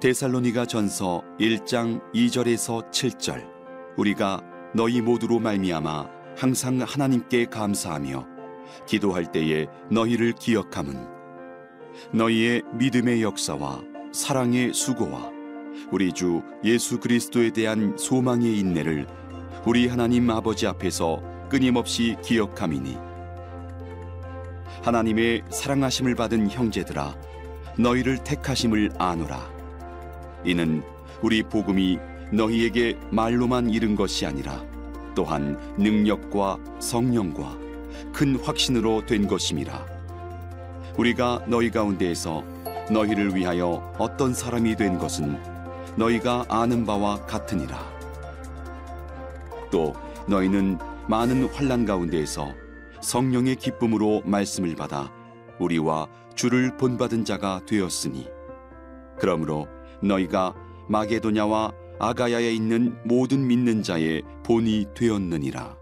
데살로니가 전서 1장 2절에서 7절. 우리가 너희 모두로 말미암아 항상 하나님께 감사하며 기도할 때에 너희를 기억함은 너희의 믿음의 역사와 사랑의 수고와 우리 주 예수 그리스도에 대한 소망의 인내를 우리 하나님 아버지 앞에서 끊임없이 기억함이니 하나님의 사랑하심을 받은 형제들아 너희를 택하심을 아노라 이는 우리 복음이 너희에게 말로만 이른 것이 아니라 또한 능력과 성령과 큰 확신으로 된 것임이라. 우리가 너희 가운데에서 너희를 위하여 어떤 사람이 된 것은 너희가 아는 바와 같으니라. 또 너희는 많은 환란 가운데에서 성령의 기쁨으로 말씀을 받아 우리와 주를 본받은 자가 되었으니 그러므로 너희가 마게도냐와 아가야에 있는 모든 믿는 자의 본이 되었느니라.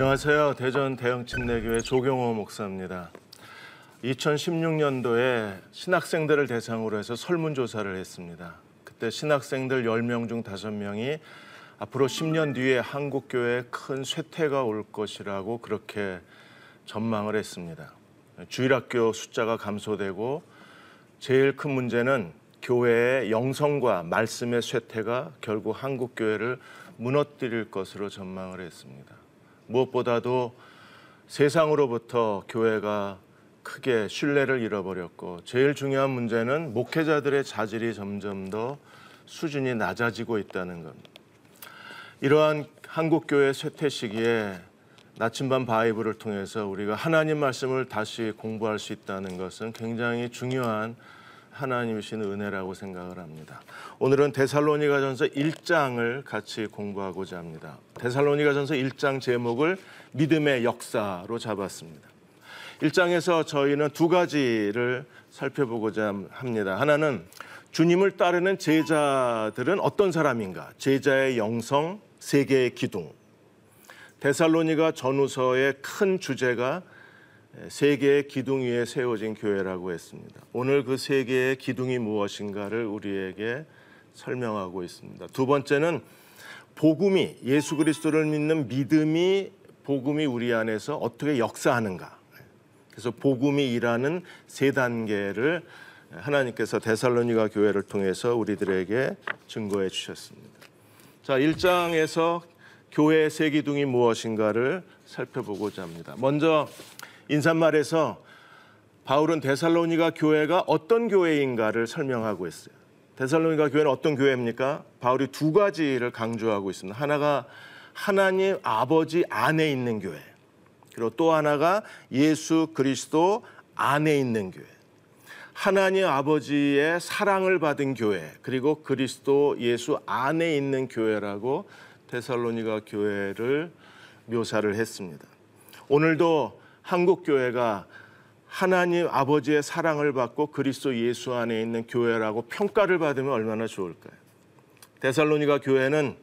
안녕하세요. 대전 대형침례교회 조경호 목사입니다. 2016년도에 신학생들을 대상으로 해서 설문조사를 했습니다. 그때 신학생들 10명 중 5명이 앞으로 10년 뒤에 한국교회에 큰 쇠퇴가 올 것이라고 그렇게 전망을 했습니다. 주일학교 숫자가 감소되고 제일 큰 문제는 교회의 영성과 말씀의 쇠퇴가 결국 한국교회를 무너뜨릴 것으로 전망을 했습니다. 무엇보다도 세상으로부터 교회가 크게 신뢰를 잃어버렸고 제일 중요한 문제는 목회자들의 자질이 점점 더 수준이 낮아지고 있다는 것. 이러한 한국 교회 쇠퇴 시기에 나침반 바이블을 통해서 우리가 하나님 말씀을 다시 공부할 수 있다는 것은 굉장히 중요한 하나님이 신 은혜라고 생각을 합니다. 오늘은 데살로니가전서 1장을 같이 공부하고자 합니다. 데살로니가전서 1장 제목을 믿음의 역사로 잡았습니다. 1장에서 저희는 두 가지를 살펴보고자 합니다. 하나는 주님을 따르는 제자들은 어떤 사람인가? 제자의 영성, 세계의 기둥. 데살로니가 전후서의 큰 주제가 세계의 기둥 위에 세워진 교회라고 했습니다. 오늘 그 세계의 기둥이 무엇인가를 우리에게 설명하고 있습니다. 두 번째는 복음이 예수 그리스도를 믿는 믿음이 복음이 우리 안에서 어떻게 역사하는가. 그래서 복음이 일하는 세 단계를 하나님께서 데살로니가 교회를 통해서 우리들에게 증거해 주셨습니다. 자, 1장에서 교회의 세 기둥이 무엇인가를 살펴보고자 합니다. 먼저 인사말에서 바울은 데살로니가 교회가 어떤 교회인가를 설명하고 있어요. 데살로니가 교회는 어떤 교회입니까? 바울이 두 가지를 강조하고 있습니다. 하나가 하나님 아버지 안에 있는 교회. 그리고 또 하나가 예수 그리스도 안에 있는 교회. 하나님 아버지의 사랑을 받은 교회, 그리고 그리스도 예수 안에 있는 교회라고 데살로니가 교회를 묘사를 했습니다. 오늘도 한국 교회가 하나님 아버지의 사랑을 받고 그리스도 예수 안에 있는 교회라고 평가를 받으면 얼마나 좋을까요? 데살로니가 교회는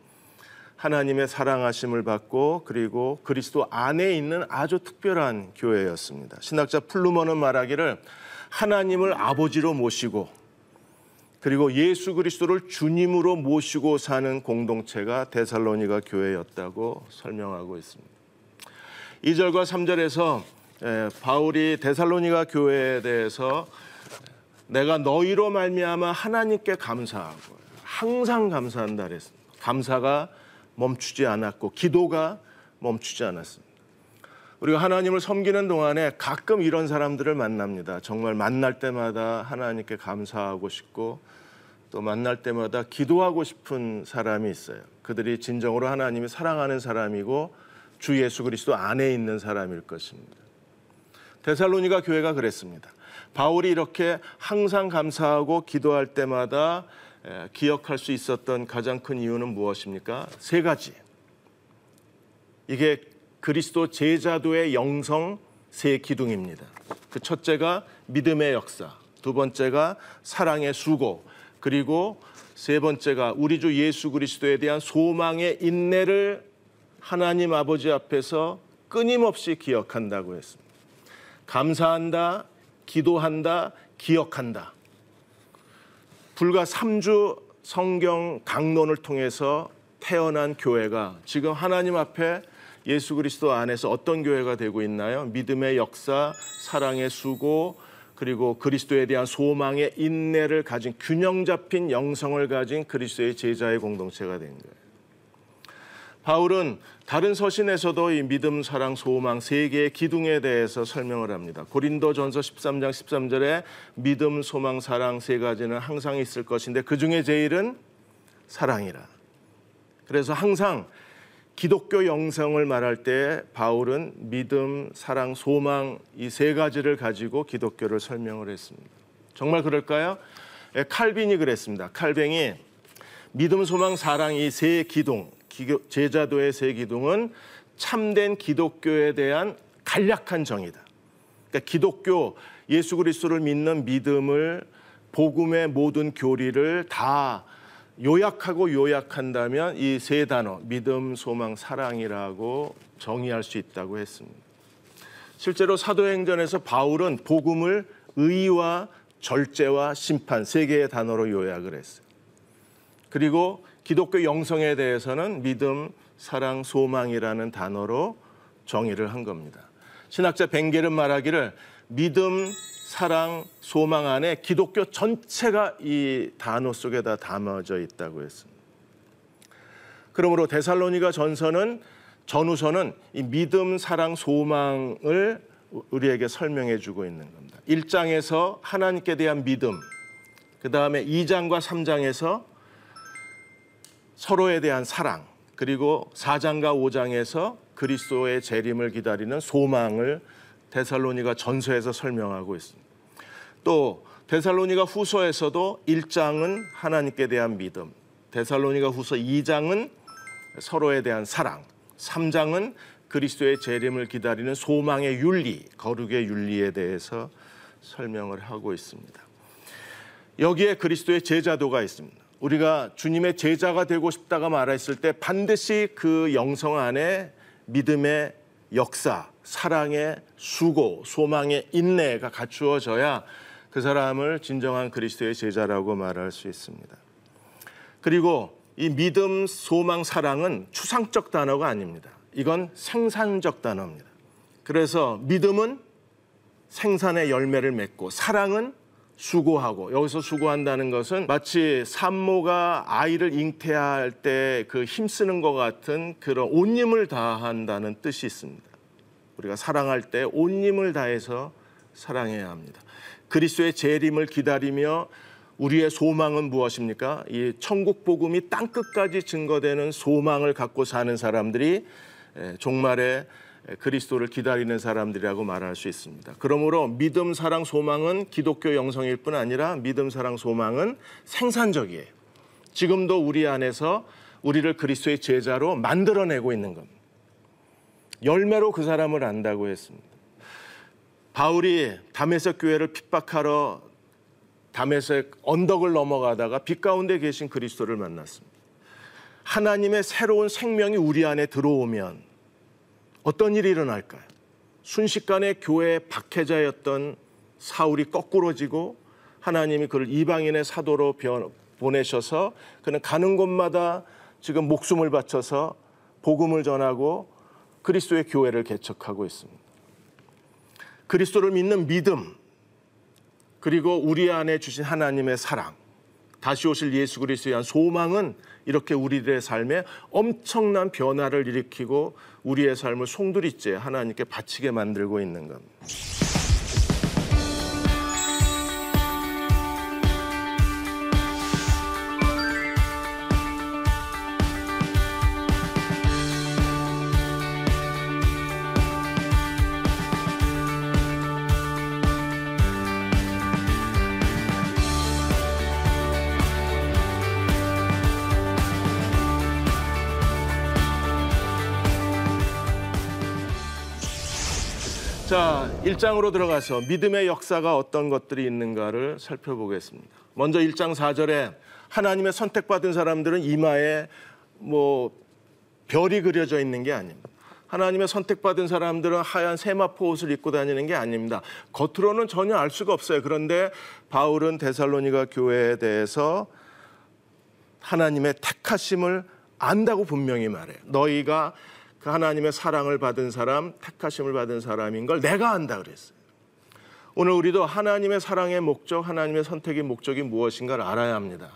하나님의 사랑하심을 받고 그리고 그리스도 안에 있는 아주 특별한 교회였습니다. 신학자 플루머는 말하기를 하나님을 아버지로 모시고 그리고 예수 그리스도를 주님으로 모시고 사는 공동체가 데살로니가 교회였다고 설명하고 있습니다. 2절과 3절에서 예, 바울이 데살로니가 교회에 대해서 내가 너희로 말미암아 하나님께 감사하고 항상 감사한다 그랬습니다. 감사가 멈추지 않았고 기도가 멈추지 않았습니다. 우리가 하나님을 섬기는 동안에 가끔 이런 사람들을 만납니다. 정말 만날 때마다 하나님께 감사하고 싶고 또 만날 때마다 기도하고 싶은 사람이 있어요. 그들이 진정으로 하나님이 사랑하는 사람이고 주 예수 그리스도 안에 있는 사람일 것입니다. 데살로니가 교회가 그랬습니다. 바울이 이렇게 항상 감사하고 기도할 때마다 기억할 수 있었던 가장 큰 이유는 무엇입니까? 세 가지. 이게 그리스도 제자도의 영성 세 기둥입니다. 그 첫째가 믿음의 역사, 두 번째가 사랑의 수고, 그리고 세 번째가 우리 주 예수 그리스도에 대한 소망의 인내를 하나님 아버지 앞에서 끊임없이 기억한다고 했습니다. 감사한다, 기도한다, 기억한다. 불과 3주 성경 강론을 통해서 태어난 교회가 지금 하나님 앞에 예수 그리스도 안에서 어떤 교회가 되고 있나요? 믿음의 역사, 사랑의 수고, 그리고 그리스도에 대한 소망의 인내를 가진 균형 잡힌 영성을 가진 그리스도의 제자의 공동체가 된 거예요. 바울은 다른 서신에서도 이 믿음, 사랑, 소망 세 개의 기둥에 대해서 설명을 합니다. 고린도전서 13장 13절에 믿음, 소망, 사랑 세 가지는 항상 있을 것인데 그 중에 제일은 사랑이라. 그래서 항상 기독교 영성을 말할 때 바울은 믿음, 사랑, 소망 이 세 가지를 가지고 기독교를 설명을 했습니다. 정말 그럴까요? 예, 칼빈이 그랬습니다. 칼뱅이 믿음, 소망, 사랑 이 세 기둥 제자도의 세 기둥은 참된 기독교에 대한 간략한 정의다. 그러니까 기독교 예수 그리스도를 믿는 믿음을 복음의 모든 교리를 다 요약하고 요약한다면 이 세 단어 믿음, 소망, 사랑이라고 정의할 수 있다고 했습니다. 실제로 사도행전에서 바울은 복음을 의와 절제와 심판 세 개의 단어로 요약을 했어요. 그리고 기독교 영성에 대해서는 믿음, 사랑, 소망이라는 단어로 정의를 한 겁니다. 신학자 벵겔은 말하기를 믿음, 사랑, 소망 안에 기독교 전체가 이 단어 속에 다 담아져 있다고 했습니다. 그러므로 데살로니가 전서는 전후서는 이 믿음, 사랑, 소망을 우리에게 설명해 주고 있는 겁니다. 1장에서 하나님께 대한 믿음, 그 다음에 2장과 3장에서 서로에 대한 사랑 그리고 4장과 5장에서 그리스도의 재림을 기다리는 소망을 데살로니가 전서에서 설명하고 있습니다. 또 데살로니가 후서에서도 1장은 하나님께 대한 믿음, 데살로니가 후서 2장은 서로에 대한 사랑, 3장은 그리스도의 재림을 기다리는 소망의 윤리, 거룩의 윤리에 대해서 설명을 하고 있습니다. 여기에 그리스도의 제자도가 있습니다. 우리가 주님의 제자가 되고 싶다가 말했을 때 반드시 그 영성 안에 믿음의 역사, 사랑의 수고, 소망의 인내가 갖추어져야 그 사람을 진정한 그리스도의 제자라고 말할 수 있습니다. 그리고 이 믿음, 소망, 사랑은 추상적 단어가 아닙니다. 이건 생산적 단어입니다. 그래서 믿음은 생산의 열매를 맺고 사랑은 수고하고 여기서 수고한다는 것은 마치 산모가 아이를 잉태할 때 그 힘쓰는 것 같은 그런 온 힘을 다한다는 뜻이 있습니다. 우리가 사랑할 때 온 힘을 다해서 사랑해야 합니다. 그리스도의 재림을 기다리며 우리의 소망은 무엇입니까? 이 천국 복음이 땅 끝까지 증거되는 소망을 갖고 사는 사람들이 종말에 그리스도를 기다리는 사람들이라고 말할 수 있습니다. 그러므로 믿음, 사랑, 소망은 기독교 영성일 뿐 아니라 믿음, 사랑, 소망은 생산적이에요. 지금도 우리 안에서 우리를 그리스도의 제자로 만들어내고 있는 겁니다. 열매로 그 사람을 안다고 했습니다. 바울이 담에색 교회를 핍박하러 담에색 언덕을 넘어가다가 빛 가운데 계신 그리스도를 만났습니다. 하나님의 새로운 생명이 우리 안에 들어오면 어떤 일이 일어날까요? 순식간에 교회의 박해자였던 사울이 거꾸로지고 하나님이 그를 이방인의 사도로 보내셔서 그는 가는 곳마다 지금 목숨을 바쳐서 복음을 전하고 그리스도의 교회를 개척하고 있습니다. 그리스도를 믿는 믿음 그리고 우리 안에 주신 하나님의 사랑 다시 오실 예수 그리스도에 대한 소망은 이렇게 우리들의 삶에 엄청난 변화를 일으키고 우리의 삶을 송두리째 하나님께 바치게 만들고 있는 겁니다. 자, 1장으로 들어가서 믿음의 역사가 어떤 것들이 있는가를 살펴보겠습니다. 먼저 1장 4절에 하나님의 선택받은 사람들은 이마에 뭐 별이 그려져 있는 게 아닙니다. 하나님의 선택받은 사람들은 하얀 세마포 옷을 입고 다니는 게 아닙니다. 겉으로는 전혀 알 수가 없어요. 그런데 바울은 데살로니가 교회에 대해서 하나님의 택하심을 안다고 분명히 말해요. 너희가 그 하나님의 사랑을 받은 사람, 택하심을 받은 사람인 걸 내가 안다 그랬어요. 오늘 우리도 하나님의 사랑의 목적, 하나님의 선택의 목적이 무엇인가를 알아야 합니다.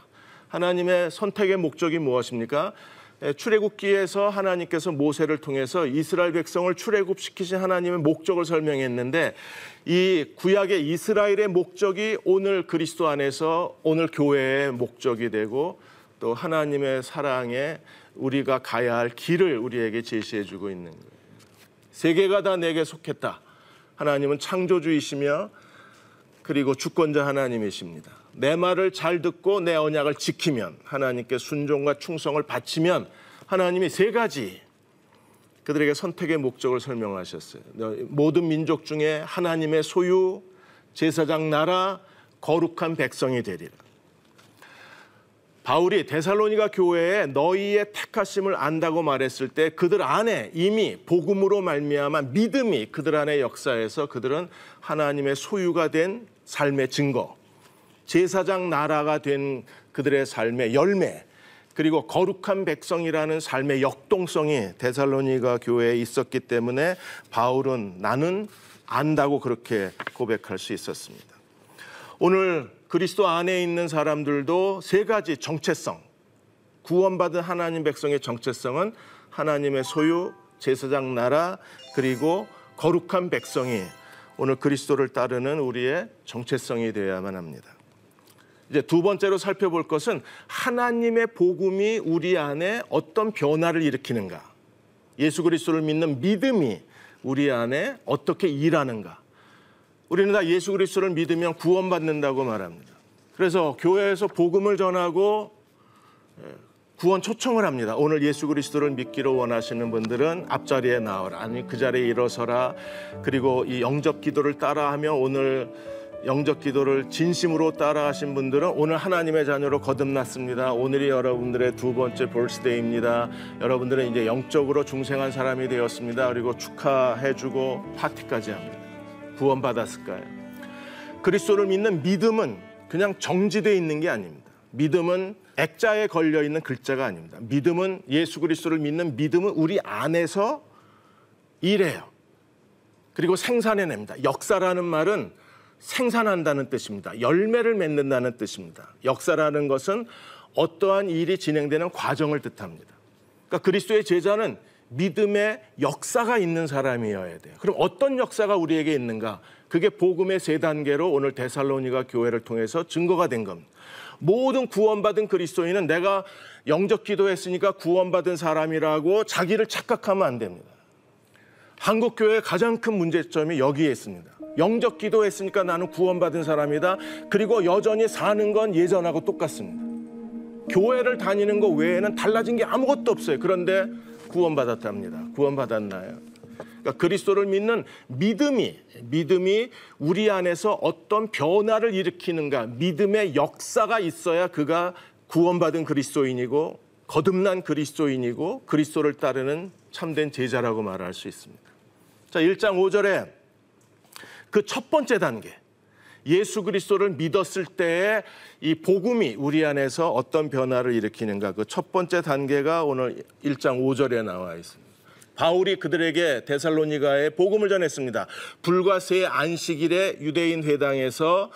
하나님의 선택의 목적이 무엇입니까? 예, 출애굽기에서 하나님께서 모세를 통해서 이스라엘 백성을 출애굽시키신 하나님의 목적을 설명했는데 이 구약의 이스라엘의 목적이 오늘 그리스도 안에서 오늘 교회의 목적이 되고 또 하나님의 사랑에 우리가 가야 할 길을 우리에게 제시해 주고 있는 거예요. 세계가 다 내게 속했다. 하나님은 창조주이시며 그리고 주권자 하나님이십니다. 내 말을 잘 듣고 내 언약을 지키면 하나님께 순종과 충성을 바치면 하나님이 세 가지 그들에게 선택의 목적을 설명하셨어요. 모든 민족 중에 하나님의 소유, 제사장 나라, 거룩한 백성이 되리라. 바울이 데살로니가 교회에 너희의 택하심을 안다고 말했을 때 그들 안에 이미 복음으로 말미암아 믿음이 그들 안에 역사해서 그들은 하나님의 소유가 된 삶의 증거, 제사장 나라가 된 그들의 삶의 열매, 그리고 거룩한 백성이라는 삶의 역동성이 데살로니가 교회에 있었기 때문에 바울은 나는 안다고 그렇게 고백할 수 있었습니다. 오늘 그리스도 안에 있는 사람들도 세 가지 정체성, 구원받은 하나님 백성의 정체성은 하나님의 소유, 제사장 나라, 그리고 거룩한 백성이 오늘 그리스도를 따르는 우리의 정체성이 되어야만 합니다. 이제 두 번째로 살펴볼 것은 하나님의 복음이 우리 안에 어떤 변화를 일으키는가. 예수 그리스도를 믿는 믿음이 우리 안에 어떻게 일하는가. 우리는 다 예수 그리스도를 믿으면 구원받는다고 말합니다. 그래서 교회에서 복음을 전하고 예, 구원 초청을 합니다. 오늘 예수 그리스도를 믿기로 원하시는 분들은 앞자리에 나와라. 아니 그 자리에 일어서라. 그리고 이 영접 기도를 따라하며 오늘 영적 기도를 진심으로 따라하신 분들은 오늘 하나님의 자녀로 거듭났습니다. 오늘이 여러분들의 두 번째 볼스데이입니다. 여러분들은 이제 영적으로 중생한 사람이 되었습니다. 그리고 축하해주고 파티까지 합니다. 구원받았을까요? 그리스도를 믿는 믿음은 그냥 정지되어 있는 게 아닙니다. 믿음은 액자에 걸려 있는 글자가 아닙니다. 믿음은 예수 그리스도를 믿는 믿음은 우리 안에서 일해요. 그리고 생산해냅니다. 역사라는 말은 생산한다는 뜻입니다. 열매를 맺는다는 뜻입니다. 역사라는 것은 어떠한 일이 진행되는 과정을 뜻합니다. 그러니까 그리스도의 제자는 믿음의 역사가 있는 사람이어야 돼요. 그럼 어떤 역사가 우리에게 있는가? 그게 복음의 세 단계로 오늘 데살로니가 교회를 통해서 증거가 된 겁니다. 모든 구원받은 그리스도인은 내가 영적 기도했으니까 구원받은 사람이라고 자기를 착각하면 안 됩니다. 한국 교회의 가장 큰 문제점이 여기에 있습니다. 영적 기도했으니까 나는 구원받은 사람이다. 그리고 여전히 사는 건 예전하고 똑같습니다. 교회를 다니는 것 외에는 달라진 게 아무것도 없어요. 그런데 구원받았답니다. 구원받았나요? 그러니까 그리스도를 믿는 믿음이 믿음이 우리 안에서 어떤 변화를 일으키는가 믿음의 역사가 있어야 그가 구원받은 그리스도인이고 거듭난 그리스도인이고 그리스도를 따르는 참된 제자라고 말할 수 있습니다. 자, 1장 5절에 그 첫 번째 단계 예수 그리스도를 믿었을 때의 이 복음이 우리 안에서 어떤 변화를 일으키는가 그 첫 번째 단계가 오늘 1장 5절에 나와 있습니다. 바울이 그들에게 데살로니가에 복음을 전했습니다. 불과 세 안식일에 유대인 회당에서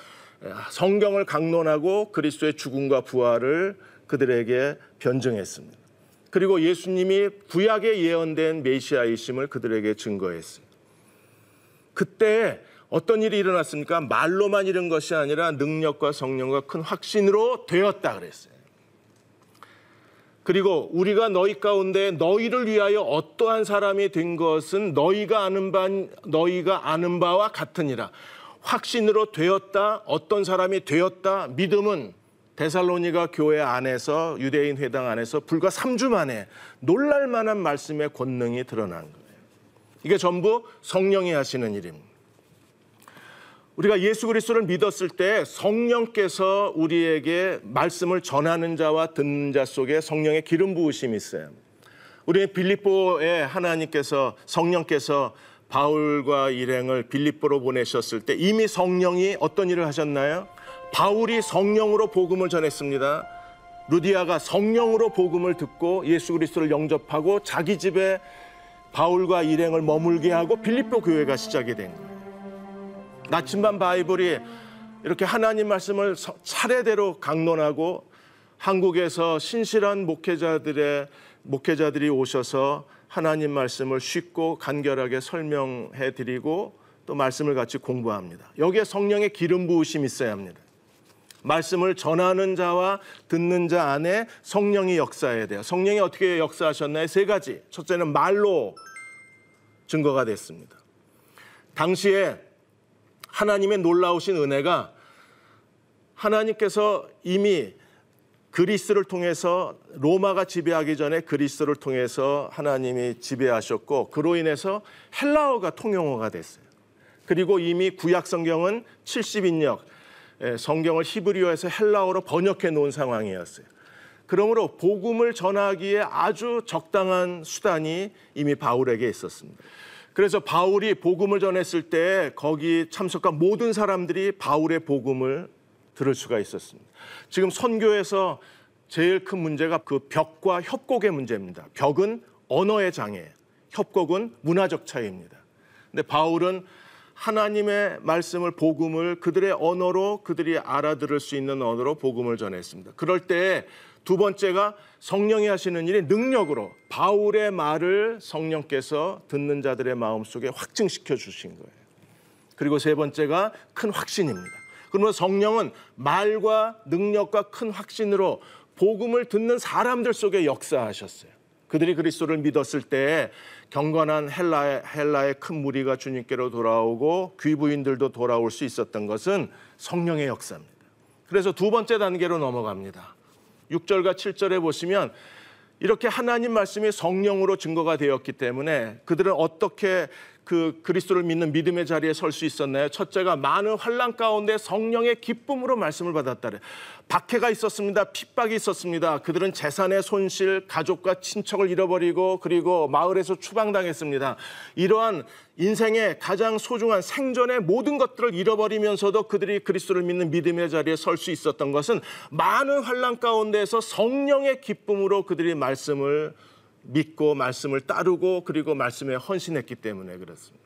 성경을 강론하고 그리스도의 죽음과 부활을 그들에게 변증했습니다. 그리고 예수님이 구약에 예언된 메시아이심을 그들에게 증거했어요. 그때 어떤 일이 일어났습니까? 말로만 이른 것이 아니라 능력과 성령과 큰 확신으로 되었다 그랬어요. 그리고 우리가 너희 가운데 너희를 위하여 어떠한 사람이 된 것은 너희가 아는 바 너희가 아는 바와 같으니라. 확신으로 되었다. 어떤 사람이 되었다. 믿음은 데살로니가 교회 안에서 유대인 회당 안에서 불과 3주 만에 놀랄 만한 말씀의 권능이 드러난 거예요. 이게 전부 성령이 하시는 일입니다. 우리가 예수 그리스도를 믿었을 때 성령께서 우리에게 말씀을 전하는 자와 듣는 자 속에 성령의 기름 부으심이 있어요. 우리 빌립보에 하나님께서 성령께서 바울과 일행을 빌립보로 보내셨을 때 이미 성령이 어떤 일을 하셨나요? 바울이 성령으로 복음을 전했습니다. 루디아가 성령으로 복음을 듣고 예수 그리스도를 영접하고 자기 집에 바울과 일행을 머물게 하고 빌립보 교회가 시작이 된 거예요. 나침반 바이블이 이렇게 하나님 말씀을 서- 차례대로 강론하고 한국에서 신실한 목회자들의 목회자들이 오셔서 하나님 말씀을 쉽고 간결하게 설명해 드리고 또 말씀을 같이 공부합니다. 여기에 성령의 기름 부으심이 있어야 합니다. 말씀을 전하는 자와 듣는 자 안에 성령이 역사해야 돼요. 성령이 어떻게 역사하셨나요? 세 가지. 첫째는 말로 증거가 됐습니다. 당시에 하나님의 놀라우신 은혜가 하나님께서 이미 그리스를 통해서 로마가 지배하기 전에 그리스를 통해서 하나님이 지배하셨고 그로 인해서 헬라어가 통용어가 됐어요. 그리고 이미 구약 성경은 70인역 예, 성경을 히브리어에서 헬라어로 번역해 놓은 상황이었어요. 그러므로 복음을 전하기에 아주 적당한 수단이 이미 바울에게 있었습니다. 그래서 바울이 복음을 전했을 때 거기 참석한 모든 사람들이 바울의 복음을 들을 수가 있었습니다. 지금 선교에서 제일 큰 문제가 그 벽과 협곡의 문제입니다. 벽은 언어의 장애, 협곡은 문화적 차이입니다. 근데 바울은 하나님의 말씀을 복음을 그들의 언어로 그들이 알아들을 수 있는 언어로 복음을 전했습니다. 그럴 때 두 번째가 성령이 하시는 일이 능력으로 바울의 말을 성령께서 듣는 자들의 마음속에 확증시켜 주신 거예요. 그리고 세 번째가 큰 확신입니다. 그러면 성령은 말과 능력과 큰 확신으로 복음을 듣는 사람들 속에 역사하셨어요. 그들이 그리스도를 믿었을 때 경건한 헬라의, 헬라의 큰 무리가 주님께로 돌아오고 귀부인들도 돌아올 수 있었던 것은 성령의 역사입니다. 그래서 두 번째 단계로 넘어갑니다. 6절과 7절에 보시면 이렇게 하나님 말씀이 성령으로 증거가 되었기 때문에 그들은 어떻게 그 그리스도를 믿는 믿음의 자리에 설 수 있었나요? 첫째가 많은 환란 가운데 성령의 기쁨으로 말씀을 받았다래. 박해가 있었습니다. 핍박이 있었습니다. 그들은 재산의 손실, 가족과 친척을 잃어버리고 그리고 마을에서 추방당했습니다. 이러한 인생의 가장 소중한 생존의 모든 것들을 잃어버리면서도 그들이 그리스도를 믿는 믿음의 자리에 설 수 있었던 것은 많은 환란 가운데에서 성령의 기쁨으로 그들이 말씀을 믿고 말씀을 따르고 그리고 말씀에 헌신했기 때문에 그렇습니다.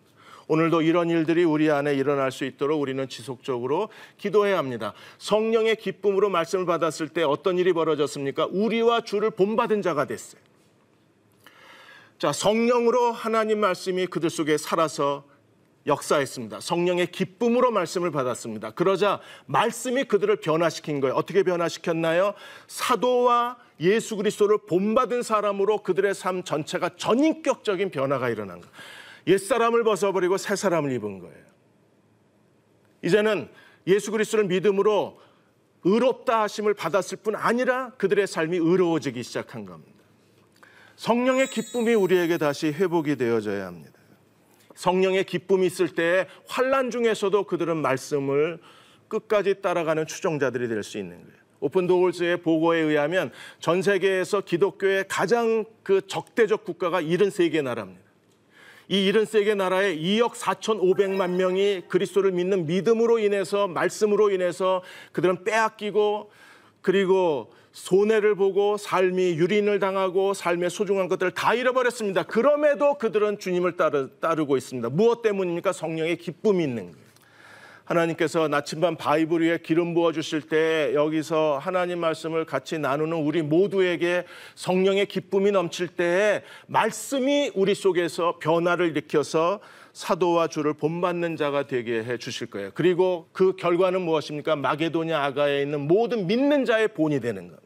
오늘도 이런 일들이 우리 안에 일어날 수 있도록 우리는 지속적으로 기도해야 합니다. 성령의 기쁨으로 말씀을 받았을 때 어떤 일이 벌어졌습니까? 우리와 주를 본받은 자가 됐어요. 자, 성령으로 하나님 말씀이 그들 속에 살아서 역사했습니다. 성령의 기쁨으로 말씀을 받았습니다. 그러자 말씀이 그들을 변화시킨 거예요. 어떻게 변화시켰나요? 사도와 예수 그리스도를 본받은 사람으로 그들의 삶 전체가 전인격적인 변화가 일어난 거예요. 옛사람을 벗어버리고 새 사람을 입은 거예요. 이제는 예수 그리스도를 믿음으로 의롭다 하심을 받았을 뿐 아니라 그들의 삶이 의로워지기 시작한 겁니다. 성령의 기쁨이 우리에게 다시 회복이 되어져야 합니다. 성령의 기쁨이 있을 때 환란 중에서도 그들은 말씀을 끝까지 따라가는 추종자들이 될 수 있는 거예요. 오픈도어즈의 보고에 의하면 전 세계에서 기독교의 가장 그 적대적 국가가 73개 나라입니다. 이 73개 나라에 2억 4,500만 명이 그리스도를 믿는 믿음으로 인해서 말씀으로 인해서 그들은 빼앗기고 그리고 손해를 보고 삶이 유린을 당하고 삶의 소중한 것들을 다 잃어버렸습니다. 그럼에도 그들은 주님을 따르, 따르고 있습니다. 무엇 때문입니까? 성령의 기쁨이 있는 거예요. 하나님께서 나침반 바이블 위에 기름 부어 주실 때 여기서 하나님 말씀을 같이 나누는 우리 모두에게 성령의 기쁨이 넘칠 때 말씀이 우리 속에서 변화를 일으켜서 사도와 주를 본받는 자가 되게 해 주실 거예요. 그리고 그 결과는 무엇입니까? 마게도냐 아가에 있는 모든 믿는 자의 본이 되는 것.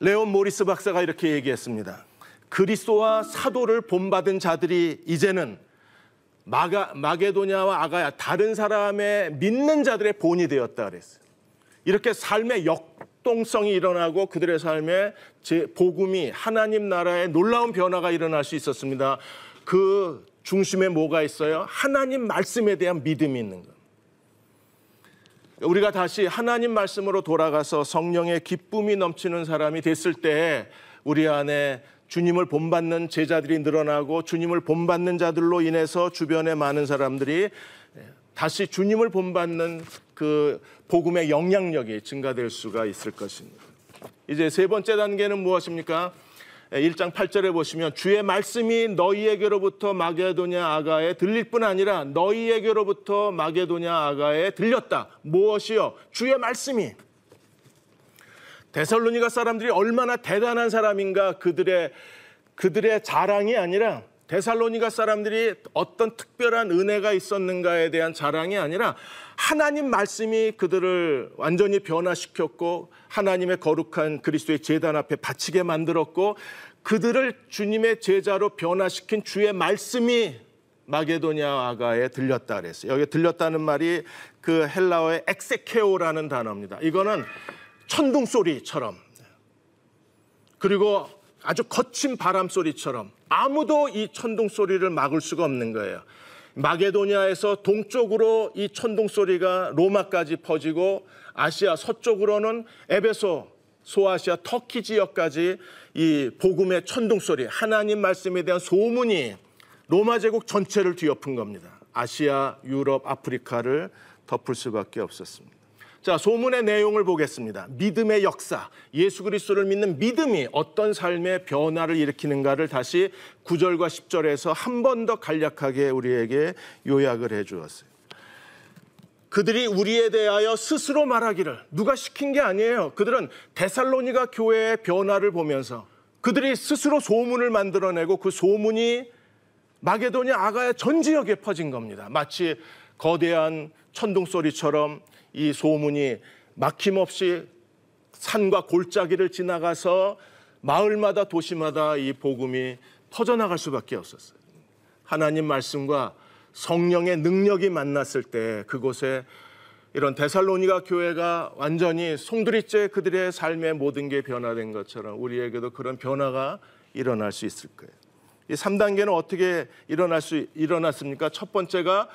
레온 모리스 박사가 이렇게 얘기했습니다. 그리스도와 사도를 본받은 자들이 이제는 마가, 마게도냐와 아가야 다른 사람의 믿는 자들의 본이 되었다 그랬어요. 이렇게 삶의 역동성이 일어나고 그들의 삶에 제 복음이 하나님 나라의 놀라운 변화가 일어날 수 있었습니다. 그 중심에 뭐가 있어요? 하나님 말씀에 대한 믿음이 있는 것. 우리가 다시 하나님 말씀으로 돌아가서 성령의 기쁨이 넘치는 사람이 됐을 때 우리 안에 주님을 본받는 제자들이 늘어나고 주님을 본받는 자들로 인해서 주변에 많은 사람들이 다시 주님을 본받는 그 복음의 영향력이 증가될 수가 있을 것입니다. 이제 세 번째 단계는 무엇입니까? 1장 8절에 보시면 주의 말씀이 너희에게로부터 마게도냐 아가에 들릴 뿐 아니라 너희에게로부터 마게도냐 아가에 들렸다. 무엇이요? 주의 말씀이 데살로니가 사람들이 얼마나 대단한 사람인가 그들의 그들의 자랑이 아니라 데살로니가 사람들이 어떤 특별한 은혜가 있었는가에 대한 자랑이 아니라 하나님 말씀이 그들을 완전히 변화시켰고 하나님의 거룩한 그리스도의 제단 앞에 바치게 만들었고 그들을 주님의 제자로 변화시킨 주의 말씀이 마게도냐 아가에 들렸다 그랬어요. 여기 들렸다는 말이 그 헬라어의 엑세케오라는 단어입니다. 이거는 천둥 소리처럼 그리고 아주 거친 바람 소리처럼 아무도 이 천둥 소리를 막을 수가 없는 거예요. 마게도니아에서 동쪽으로 이 천둥 소리가 로마까지 퍼지고 아시아 서쪽으로는 에베소, 소아시아, 터키 지역까지 이 복음의 천둥 소리, 하나님 말씀에 대한 소문이 로마 제국 전체를 뒤엎은 겁니다. 아시아, 유럽, 아프리카를 덮을 수밖에 없었습니다. 자, 소문의 내용을 보겠습니다. 믿음의 역사, 예수 그리스도를 믿는 믿음이 어떤 삶의 변화를 일으키는가를 다시 9절과 10절에서 한 번 더 간략하게 우리에게 요약을 해 주었어요. 그들이 우리에 대하여 스스로 말하기를 누가 시킨 게 아니에요. 그들은 데살로니가 교회의 변화를 보면서 그들이 스스로 소문을 만들어내고 그 소문이 마게도냐 아가야 전 지역에 퍼진 겁니다. 마치 거대한 천둥 소리처럼 이 소문이 막힘없이 산과 골짜기를 지나가서 마을마다 도시마다 이 복음이 퍼져나갈 수밖에 없었어요. 하나님 말씀과 성령의 능력이 만났을 때 그곳에 이런 데살로니가 교회가 완전히 송두리째 그들의 삶의 모든 게 변화된 것처럼 우리에게도 그런 변화가 일어날 수 있을 거예요. 이 3단계는 어떻게 일어날 수 일어났습니까? 첫 번째가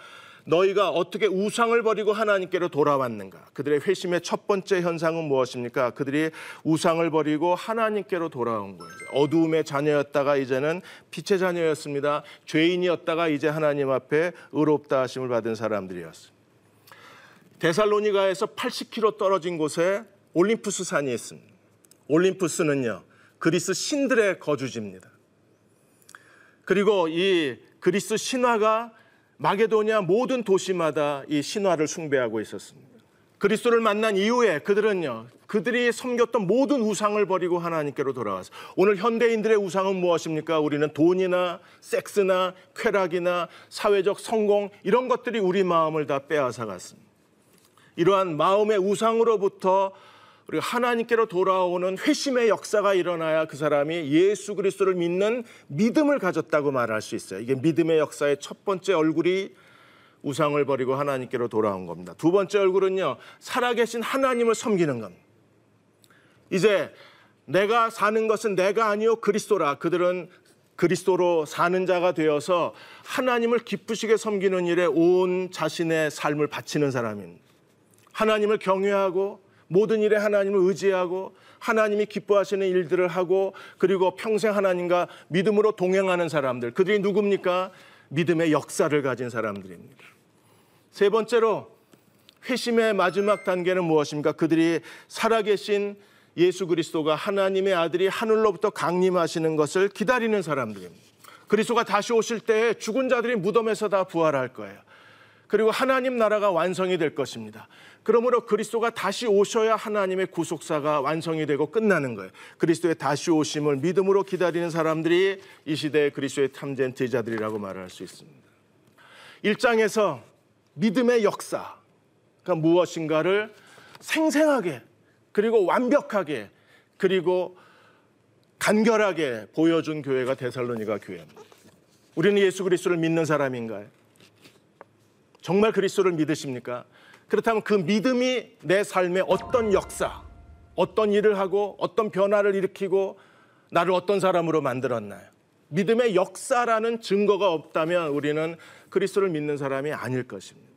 너희가 어떻게 우상을 버리고 하나님께로 돌아왔는가? 그들의 회심의 첫 번째 현상은 무엇입니까? 그들이 우상을 버리고 하나님께로 돌아온 거예요. 어두움의 자녀였다가 이제는 빛의 자녀였습니다. 죄인이었다가 이제 하나님 앞에 의롭다 하심을 받은 사람들이었습니다. 데살로니가에서 80km 떨어진 곳에 올림푸스 산이 있습니다. 올림푸스는요, 그리스 신들의 거주지입니다. 그리고 이 그리스 신화가 마게도냐 모든 도시마다 이 신화를 숭배하고 있었습니다. 그리스도를 만난 이후에 그들은요, 그들이 섬겼던 모든 우상을 버리고 하나님께로 돌아와서 오늘 현대인들의 우상은 무엇입니까? 우리는 돈이나 섹스나 쾌락이나 사회적 성공 이런 것들이 우리 마음을 다 빼앗아 갔습니다. 이러한 마음의 우상으로부터 우리가 하나님께로 돌아오는 회심의 역사가 일어나야 그 사람이 예수 그리스도를 믿는 믿음을 가졌다고 말할 수 있어요. 이게 믿음의 역사의 첫 번째 얼굴이 우상을 버리고 하나님께로 돌아온 겁니다. 두 번째 얼굴은요, 살아계신 하나님을 섬기는 겁니다. 이제 내가 사는 것은 내가 아니요 그리스도라. 그들은 그리스도로 사는 자가 되어서 하나님을 기쁘시게 섬기는 일에 온 자신의 삶을 바치는 사람입니다. 하나님을 경외하고 모든 일에 하나님을 의지하고 하나님이 기뻐하시는 일들을 하고 그리고 평생 하나님과 믿음으로 동행하는 사람들. 그들이 누굽니까? 믿음의 역사를 가진 사람들입니다. 세 번째로 회심의 마지막 단계는 무엇입니까? 그들이 살아계신 예수 그리스도가 하나님의 아들이 하늘로부터 강림하시는 것을 기다리는 사람들입니다. 그리스도가 다시 오실 때 죽은 자들이 무덤에서 다 부활할 거예요. 그리고 하나님 나라가 완성이 될 것입니다. 그러므로 그리스도가 다시 오셔야 하나님의 구속사가 완성이 되고 끝나는 거예요. 그리스도의 다시 오심을 믿음으로 기다리는 사람들이 이 시대의 그리스도의 탐진 제자들이라고 말할 수 있습니다. 1장에서 믿음의 역사가 무엇인가를 생생하게 그리고 완벽하게 그리고 간결하게 보여준 교회가 데살로니가 교회입니다. 우리는 예수 그리스도를 믿는 사람인가요? 정말 그리스도를 믿으십니까? 그렇다면 그 믿음이 내 삶에 어떤 역사, 어떤 일을 하고 어떤 변화를 일으키고 나를 어떤 사람으로 만들었나요? 믿음의 역사라는 증거가 없다면 우리는 그리스도를 믿는 사람이 아닐 것입니다.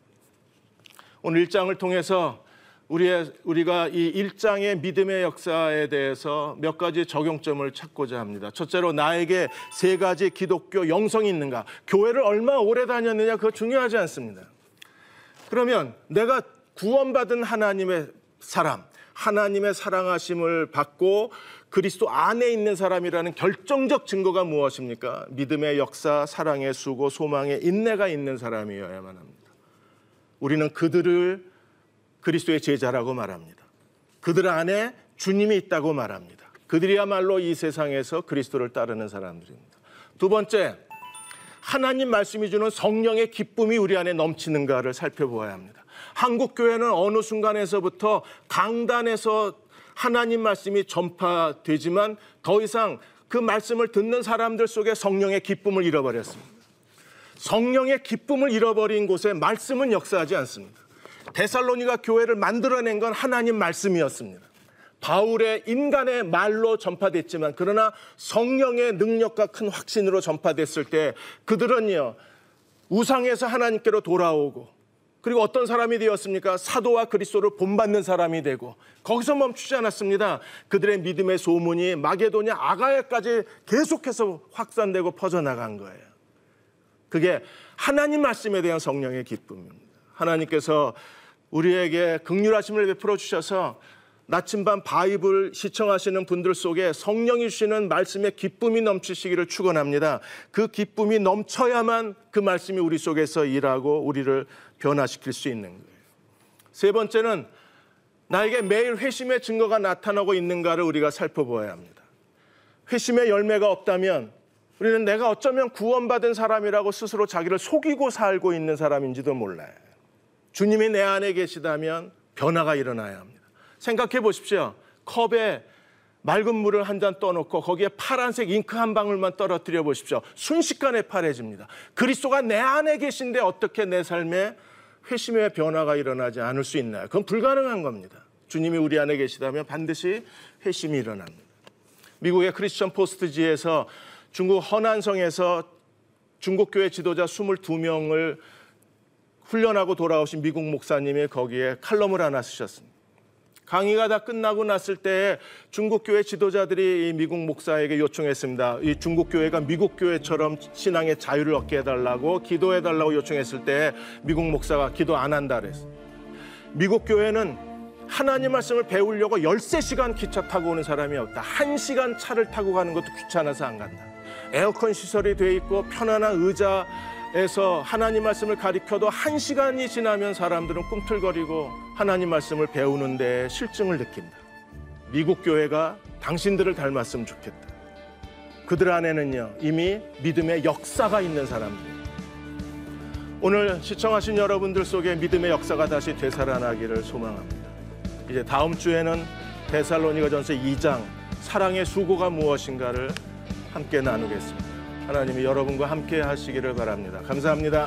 오늘 1장을 통해서 우리의, 우리가 이 1장의 믿음의 역사에 대해서 몇 가지 적용점을 찾고자 합니다. 첫째로 나에게 세 가지 기독교 영성이 있는가? 교회를 얼마 오래 다녔느냐? 그거 중요하지 않습니다. 그러면 내가 구원받은 하나님의 사람, 하나님의 사랑하심을 받고 그리스도 안에 있는 사람이라는 결정적 증거가 무엇입니까? 믿음의 역사, 사랑의 수고, 소망의 인내가 있는 사람이어야만 합니다. 우리는 그들을 그리스도의 제자라고 말합니다. 그들 안에 주님이 있다고 말합니다. 그들이야말로 이 세상에서 그리스도를 따르는 사람들입니다. 두 번째, 하나님 말씀이 주는 성령의 기쁨이 우리 안에 넘치는가를 살펴보아야 합니다. 한국 교회는 어느 순간에서부터 강단에서 하나님 말씀이 전파되지만 더 이상 그 말씀을 듣는 사람들 속에 성령의 기쁨을 잃어버렸습니다. 성령의 기쁨을 잃어버린 곳에 말씀은 역사하지 않습니다. 데살로니가 교회를 만들어낸 건 하나님 말씀이었습니다. 바울의 인간의 말로 전파됐지만 그러나 성령의 능력과 큰 확신으로 전파됐을 때 그들은요 우상에서 하나님께로 돌아오고 그리고 어떤 사람이 되었습니까? 사도와 그리스도를 본받는 사람이 되고 거기서 멈추지 않았습니다. 그들의 믿음의 소문이 마게도냐 아가야까지 계속해서 확산되고 퍼져나간 거예요. 그게 하나님 말씀에 대한 성령의 기쁨입니다. 하나님께서 우리에게 극률하심을 베풀어 주셔서 나침반 바이블 시청하시는 분들 속에 성령이 주시는 말씀의 기쁨이 넘치시기를 축원합니다. 그 기쁨이 넘쳐야만 그 말씀이 우리 속에서 일하고 우리를 변화시킬 수 있는 거예요. 세 번째는 나에게 매일 회심의 증거가 나타나고 있는가를 우리가 살펴보아야 합니다. 회심의 열매가 없다면 우리는 내가 어쩌면 구원받은 사람이라고 스스로 자기를 속이고 살고 있는 사람인지도 몰라요. 주님이 내 안에 계시다면 변화가 일어나야 합니다. 생각해 보십시오. 컵에 맑은 물을 한 잔 떠놓고 거기에 파란색 잉크 한 방울만 떨어뜨려 보십시오. 순식간에 파래집니다. 그리스도가 내 안에 계신데 어떻게 내 삶에 회심의 변화가 일어나지 않을 수 있나요? 그건 불가능한 겁니다. 주님이 우리 안에 계시다면 반드시 회심이 일어납니다. 미국의 크리스천 포스트지에서 중국 허난성에서 중국 교회 지도자 22명을 훈련하고 돌아오신 미국 목사님이 거기에 칼럼을 하나 쓰셨습니다. 강의가 다 끝나고 났을 때 중국 교회 지도자들이 이 미국 목사에게 요청했습니다. 이 중국 교회가 미국 교회처럼 신앙의 자유를 얻게 해달라고 기도해 달라고 요청했을 때 미국 목사가 기도 안 한다 그랬어요. 미국 교회는 하나님 말씀을 배우려고 13시간 기차 타고 오는 사람이 없다. 1시간 차를 타고 가는 것도 귀찮아서 안 간다. 에어컨 시설이 돼 있고 편안한 의자 에서 하나님 말씀을 가리켜도 한 시간이 지나면 사람들은 꿈틀거리고 하나님 말씀을 배우는데 실증을 느낀다. 미국 교회가 당신들을 닮았으면 좋겠다. 그들 안에는요 이미 믿음의 역사가 있는 사람들. 오늘 시청하신 여러분들 속에 믿음의 역사가 다시 되살아나기를 소망합니다. 이제 다음 주에는 데살로니가 전서 2장 사랑의 수고가 무엇인가를 함께 나누겠습니다. 하나님이 여러분과 함께 하시기를 바랍니다. 감사합니다.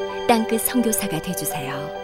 땅끝 성교사가 되주세요.